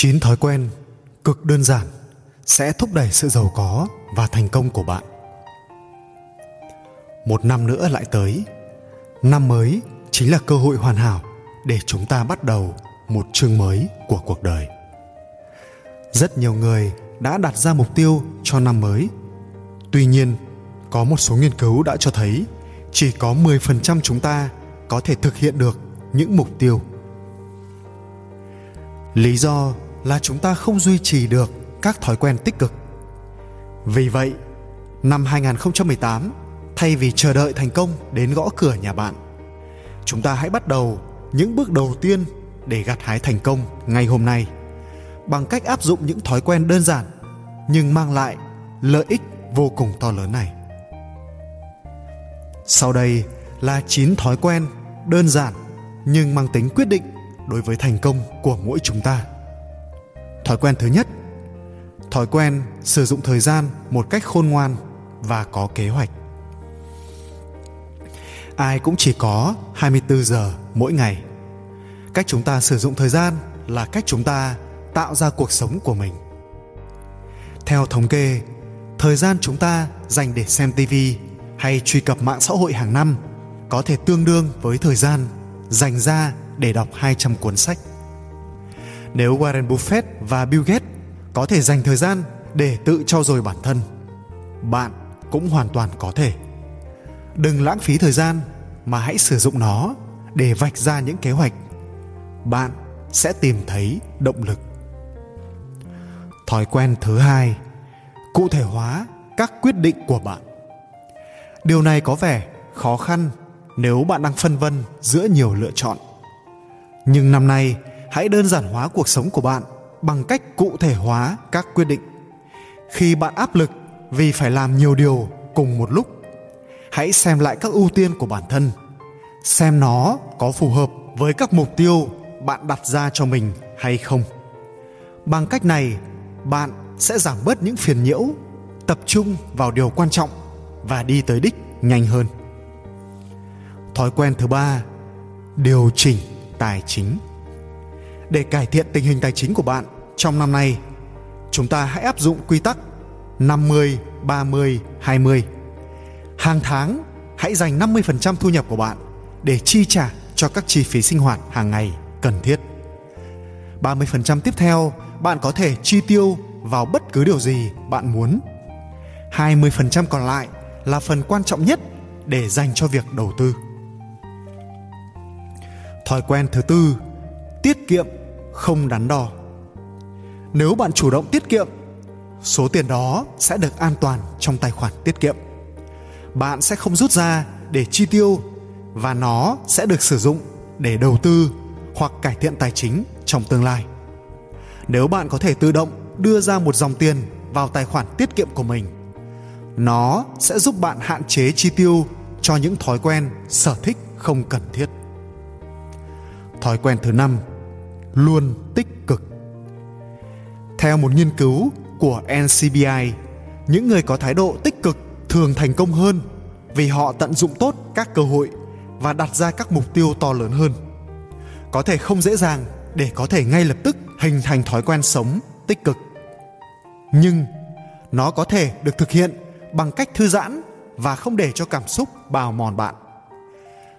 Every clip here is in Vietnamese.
9 thói quen cực đơn giản sẽ thúc đẩy sự giàu có và thành công của bạn. Một năm nữa lại tới. Năm mới chính là cơ hội hoàn hảo để chúng ta bắt đầu một chương mới của cuộc đời. Rất nhiều người đã đặt ra mục tiêu cho năm mới. Tuy nhiên, có một số nghiên cứu đã cho thấy chỉ có 10% chúng ta có thể thực hiện được những mục tiêu. Lý do là chúng ta không duy trì được các thói quen tích cực. Vì vậy, năm 2018, thay vì chờ đợi thành công đến gõ cửa nhà bạn, chúng ta hãy bắt đầu những bước đầu tiên để gặt hái thành công ngay hôm nay bằng cách áp dụng những thói quen đơn giản nhưng mang lại lợi ích vô cùng to lớn này. Sau đây là 9 thói quen đơn giản nhưng mang tính quyết định đối với thành công của mỗi chúng ta. Thói quen thứ nhất, thói quen sử dụng thời gian một cách khôn ngoan và có kế hoạch. Ai cũng chỉ có 24 giờ mỗi ngày. Cách chúng ta sử dụng thời gian là cách chúng ta tạo ra cuộc sống của mình. Theo thống kê, thời gian chúng ta dành để xem TV hay truy cập mạng xã hội hàng năm có thể tương đương với thời gian dành ra để đọc 200 cuốn sách. Nếu Warren Buffett và Bill Gates có thể dành thời gian để tự trau dồi bản thân, bạn cũng hoàn toàn có thể. Đừng lãng phí thời gian mà hãy sử dụng nó để vạch ra những kế hoạch. Bạn sẽ tìm thấy động lực. Thói quen thứ hai, cụ thể hóa các quyết định của bạn. Điều này có vẻ khó khăn nếu bạn đang phân vân giữa nhiều lựa chọn. Nhưng năm nay, hãy đơn giản hóa cuộc sống của bạn bằng cách cụ thể hóa các quyết định. Khi bạn áp lực vì phải làm nhiều điều cùng một lúc, hãy xem lại các ưu tiên của bản thân, xem nó có phù hợp với các mục tiêu bạn đặt ra cho mình hay không. Bằng cách này, bạn sẽ giảm bớt những phiền nhiễu, tập trung vào điều quan trọng và đi tới đích nhanh hơn. Thói quen thứ ba, điều chỉnh tài chính. Để cải thiện tình hình tài chính của bạn trong năm nay, chúng ta hãy áp dụng quy tắc 50 30 20. Hàng tháng, hãy dành 50% thu nhập của bạn để chi trả cho các chi phí sinh hoạt hàng ngày cần thiết. 30% tiếp theo, bạn có thể chi tiêu vào bất cứ điều gì bạn muốn. 20% còn lại là phần quan trọng nhất để dành cho việc đầu tư. Thói quen thứ tư, tiết kiệm không đắn đo. Nếu bạn chủ động tiết kiệm, số tiền đó sẽ được an toàn trong tài khoản tiết kiệm. Bạn sẽ không rút ra để chi tiêu và nó sẽ được sử dụng để đầu tư hoặc cải thiện tài chính trong tương lai. Nếu bạn có thể tự động đưa ra một dòng tiền vào tài khoản tiết kiệm của mình, nó sẽ giúp bạn hạn chế chi tiêu cho những thói quen sở thích không cần thiết. Thói quen thứ năm, luôn tích cực. Theo một nghiên cứu của NCBI, những người có thái độ tích cực thường thành công hơn vì họ tận dụng tốt các cơ hội và đặt ra các mục tiêu to lớn hơn. Có thể không dễ dàng để có thể ngay lập tức hình thành thói quen sống tích cực. Nhưng nó có thể được thực hiện bằng cách thư giãn và không để cho cảm xúc bào mòn bạn.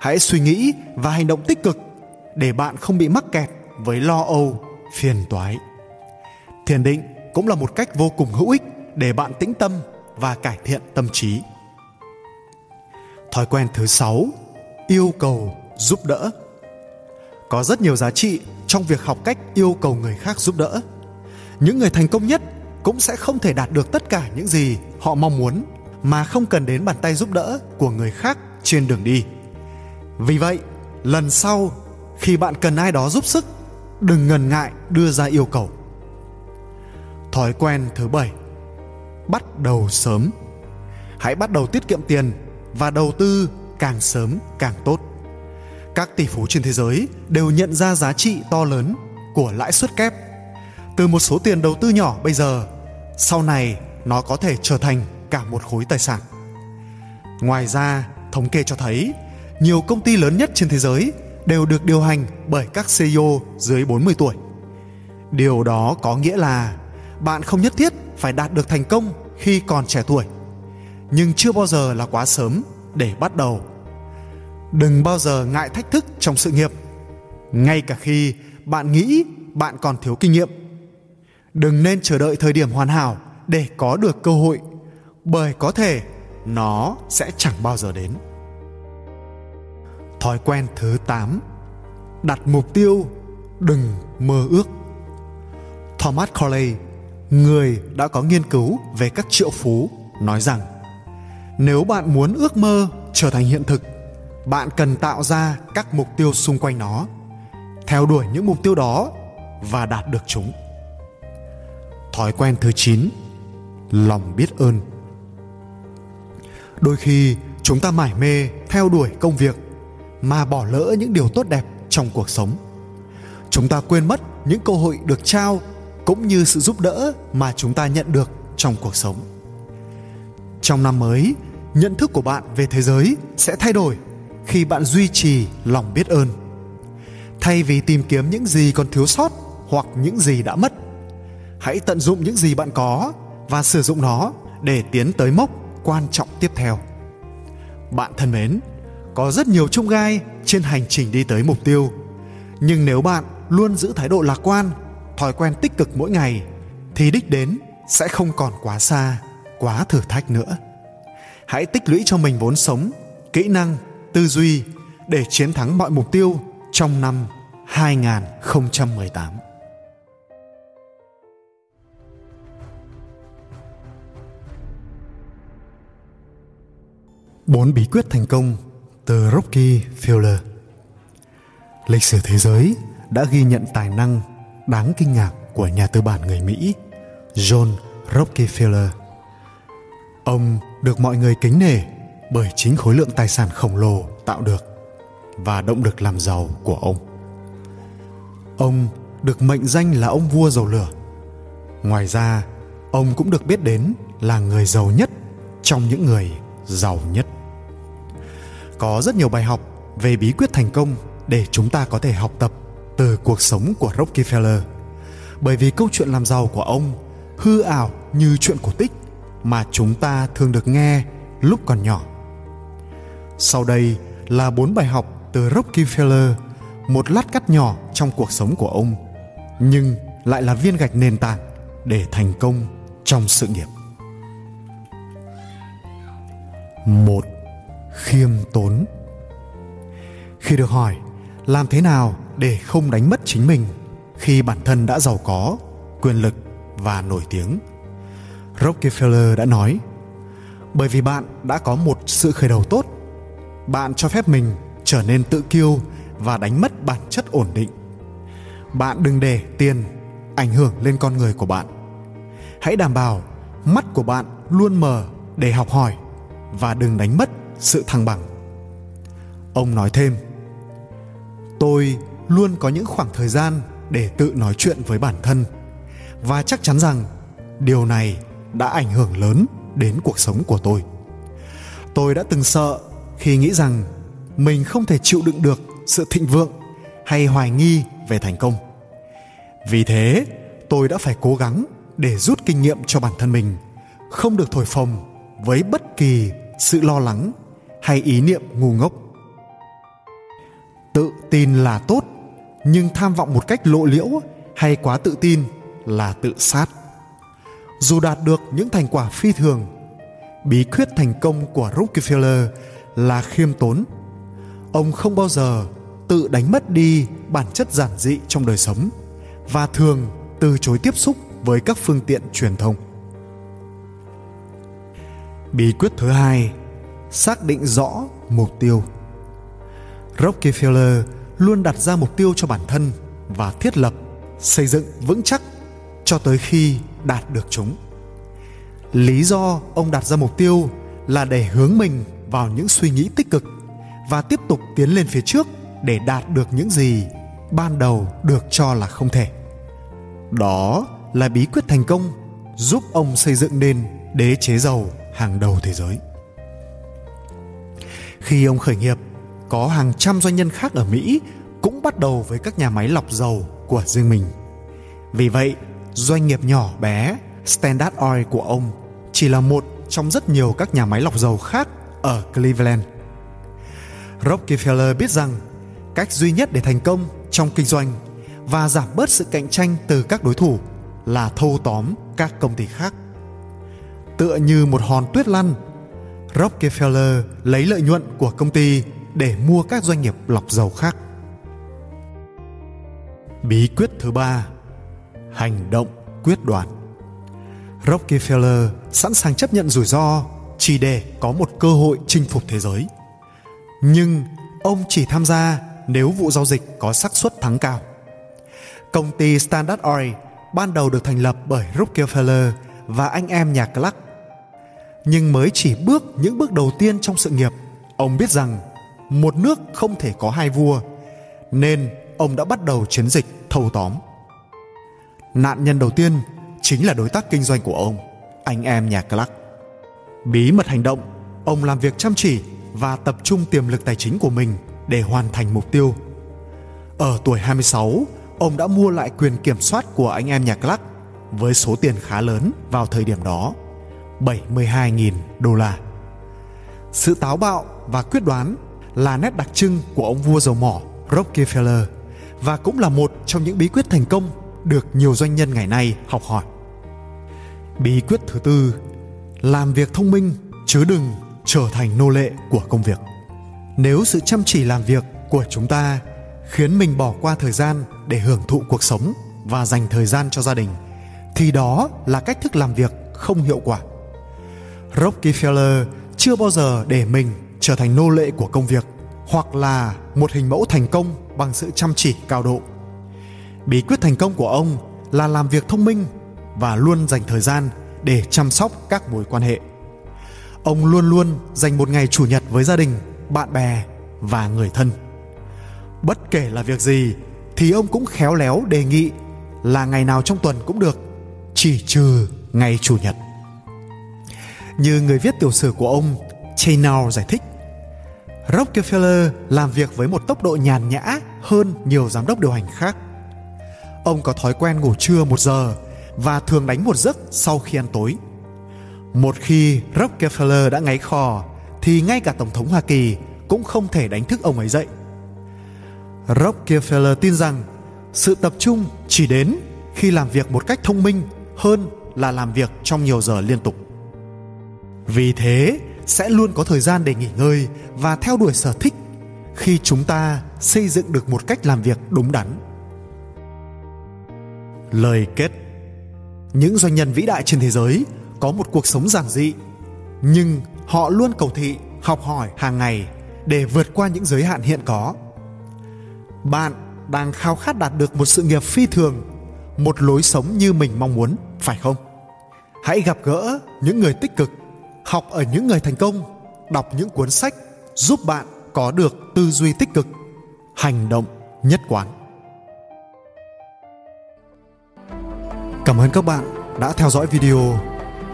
Hãy suy nghĩ và hành động tích cực để bạn không bị mắc kẹt với lo âu, phiền toái. Thiền định cũng là một cách vô cùng hữu ích để bạn tĩnh tâm và cải thiện tâm trí. Thói quen thứ sáu, yêu cầu giúp đỡ. Có rất nhiều giá trị trong việc học cách yêu cầu người khác giúp đỡ. Những người thành công nhất cũng sẽ không thể đạt được tất cả những gì họ mong muốn mà không cần đến bàn tay giúp đỡ của người khác trên đường đi. Vì vậy, lần sau khi bạn cần ai đó giúp sức, đừng ngần ngại đưa ra yêu cầu. Thói quen thứ bảy, bắt đầu sớm. Hãy bắt đầu tiết kiệm tiền và đầu tư càng sớm càng tốt. Các tỷ phú trên thế giới đều nhận ra giá trị to lớn của lãi suất kép. Từ một số tiền đầu tư nhỏ bây giờ, sau này nó có thể trở thành cả một khối tài sản. Ngoài ra, thống kê cho thấy, nhiều công ty lớn nhất trên thế giới đều được điều hành bởi các CEO dưới 40 tuổi. điều đó có nghĩa là bạn không nhất thiết phải đạt được thành công khi còn trẻ tuổi, nhưng chưa bao giờ là quá sớm để bắt đầu. Đừng bao giờ ngại thách thức trong sự nghiệp, ngay cả khi bạn nghĩ bạn còn thiếu kinh nghiệm. Đừng nên chờ đợi thời điểm hoàn hảo để có được cơ hội, bởi có thể nó sẽ chẳng bao giờ đến thói quen thứ 8 đặt mục tiêu, đừng mơ ước. Thomas corley người đã có nghiên cứu về các triệu phú, nói rằng, nếu bạn muốn ước mơ trở thành hiện thực, bạn cần tạo ra các mục tiêu xung quanh nó, theo đuổi những mục tiêu đó và đạt được chúng. Thói quen thứ 9 lòng biết ơn. Đôi khi, chúng ta mải mê theo đuổi công việc mà bỏ lỡ những điều tốt đẹp trong cuộc sống. Chúng ta quên mất những cơ hội được trao cũng như sự giúp đỡ mà chúng ta nhận được trong cuộc sống. Trong năm mới, nhận thức của bạn về thế giới sẽ thay đổi khi bạn duy trì lòng biết ơn. Thay vì tìm kiếm những gì còn thiếu sót hoặc những gì đã mất, hãy tận dụng những gì bạn có và sử dụng nó để tiến tới mốc quan trọng tiếp theo. Bạn thân mến có rất nhiều chông gai trên hành trình đi tới mục tiêu nhưng nếu bạn luôn giữ thái độ lạc quan, thói quen tích cực mỗi ngày, thì đích đến sẽ không còn quá xa, quá thử thách nữa hãy tích lũy cho mình vốn sống, kỹ năng, tư duy để chiến thắng mọi mục tiêu trong năm 2018. Bốn bí quyết thành công từ Rocky Fowler Lịch sử thế giới đã ghi nhận tài năng đáng kinh ngạc của nhà tư bản người Mỹ John Rockefeller. Ông được mọi người kính nể bởi chính khối lượng tài sản khổng lồ tạo được và động lực làm giàu của ông. Ông được mệnh danh là ông vua dầu lửa. Ngoài ra, ông cũng được biết đến là người giàu nhất trong những người giàu nhất. Có rất nhiều bài học về bí quyết thành công để chúng ta có thể học tập từ cuộc sống của Rockefeller. Bởi vì câu chuyện làm giàu của ông hư ảo như chuyện cổ tích mà chúng ta thường được nghe lúc còn nhỏ. Sau đây là bốn bài học từ Rockefeller, một lát cắt nhỏ trong cuộc sống của ông, nhưng lại là viên gạch nền tảng để thành công trong sự nghiệp. Một, khiêm tốn. Khi được hỏi làm thế nào để không đánh mất chính mình khi bản thân đã giàu có, quyền lực và nổi tiếng, Rockefeller đã nói: bởi vì bạn đã có một sự khởi đầu tốt bạn cho phép mình trở nên tự kiêu và đánh mất bản chất ổn định. Bạn đừng để tiền ảnh hưởng lên con người của bạn. Hãy đảm bảo mắt của bạn luôn mở để học hỏi và đừng đánh mất sự thăng bằng. Ông nói thêm, tôi luôn có những khoảng thời gian để tự nói chuyện với bản thân và chắc chắn rằng điều này đã ảnh hưởng lớn đến cuộc sống của tôi. Tôi đã từng sợ khi nghĩ rằng mình không thể chịu đựng được sự thịnh vượng hay hoài nghi về thành công. Vì thế, tôi đã phải cố gắng để rút kinh nghiệm cho bản thân mình, không được thổi phồng với bất kỳ sự lo lắng hay ý niệm ngu ngốc. Tự tin là tốt, nhưng tham vọng một cách lộ liễu hay quá tự tin là tự sát. Dù đạt được những thành quả phi thường, bí quyết thành công của rockefeller là khiêm tốn. Ông không bao giờ tự đánh mất đi bản chất giản dị trong đời sống và thường từ chối tiếp xúc với các phương tiện truyền thông. Bí quyết thứ hai xác định rõ mục tiêu. Rockefeller luôn đặt ra mục tiêu cho bản thân và thiết lập, xây dựng vững chắc cho tới khi đạt được chúng. Lý do ông đặt ra mục tiêu là để hướng mình vào những suy nghĩ tích cực và tiếp tục tiến lên phía trước để đạt được những gì ban đầu được cho là không thể. Đó là bí quyết thành công giúp ông xây dựng nên đế chế giàu hàng đầu thế giới khi ông khởi nghiệp có hàng trăm doanh nhân khác ở mỹ cũng bắt đầu với các nhà máy lọc dầu của riêng mình Vì vậy, doanh nghiệp nhỏ bé Standard Oil của ông chỉ là một trong rất nhiều các nhà máy lọc dầu khác ở Cleveland. Rockefeller biết rằng cách duy nhất để thành công trong kinh doanh và giảm bớt sự cạnh tranh từ các đối thủ là thâu tóm các công ty khác. Tựa như một hòn tuyết lăn, Rockefeller lấy lợi nhuận của công ty để mua các doanh nghiệp lọc dầu khác. Bí quyết thứ ba, hành động quyết đoán. Rockefeller sẵn sàng chấp nhận rủi ro chỉ để có một cơ hội chinh phục thế giới. Nhưng ông chỉ tham gia nếu vụ giao dịch có xác suất thắng cao. Công ty Standard Oil ban đầu được thành lập bởi Rockefeller và anh em nhà Clark. Nhưng mới chỉ bước những bước đầu tiên trong sự nghiệp, ông biết rằng một nước không thể có hai vua, nên ông đã bắt đầu chiến dịch thâu tóm. Nạn nhân đầu tiên chính là đối tác kinh doanh của ông, anh em nhà Clark. Bí mật hành động, ông làm việc chăm chỉ và tập trung tiềm lực tài chính của mình để hoàn thành mục tiêu. Ở tuổi 26, ông đã mua lại quyền kiểm soát của anh em nhà Clark với số tiền khá lớn vào thời điểm đó, 72.000 đô la. Sự táo bạo và quyết đoán là nét đặc trưng của ông vua dầu mỏ Rockefeller và cũng là một trong những bí quyết thành công được nhiều doanh nhân ngày nay học hỏi. Bí quyết thứ tư, làm việc thông minh chứ đừng trở thành nô lệ của công việc. Nếu sự chăm chỉ làm việc của chúng ta khiến mình bỏ qua thời gian để hưởng thụ cuộc sống và dành thời gian cho gia đình thì đó là cách thức làm việc không hiệu quả. Rockefeller chưa bao giờ để mình trở thành nô lệ của công việc hoặc là một hình mẫu thành công bằng sự chăm chỉ cao độ. Bí quyết thành công của ông là làm việc thông minh và luôn dành thời gian để chăm sóc các mối quan hệ. Ông luôn luôn dành một ngày chủ nhật với gia đình, bạn bè và người thân. Bất kể là việc gì thì ông cũng khéo léo đề nghị là ngày nào trong tuần cũng được, chỉ trừ ngày chủ nhật. Như người viết tiểu sử của ông Chaynor giải thích, Rockefeller làm việc với một tốc độ nhàn nhã hơn nhiều giám đốc điều hành khác. Ông có thói quen ngủ trưa một giờ và thường đánh một giấc sau khi ăn tối. Một khi Rockefeller đã ngáy khò thì ngay cả Tổng thống Hoa Kỳ cũng không thể đánh thức ông ấy dậy. Rockefeller tin rằng sự tập trung chỉ đến khi làm việc một cách thông minh hơn là làm việc trong nhiều giờ liên tục. Vì thế, sẽ luôn có thời gian để nghỉ ngơi và theo đuổi sở thích khi chúng ta xây dựng được một cách làm việc đúng đắn. Lời kết Những doanh nhân vĩ đại trên thế giới có một cuộc sống giản dị, nhưng họ luôn cầu thị, học hỏi hàng ngày để vượt qua những giới hạn hiện có. Bạn đang khao khát đạt được một sự nghiệp phi thường, một lối sống như mình mong muốn, phải không? Hãy gặp gỡ những người tích cực học ở những người thành công, đọc những cuốn sách giúp bạn có được tư duy tích cực, hành động nhất quán. Cảm ơn các bạn đã theo dõi video.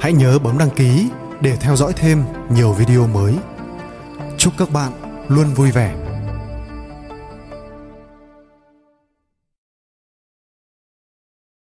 Hãy nhớ bấm đăng ký để theo dõi thêm nhiều video mới. Chúc các bạn luôn vui vẻ.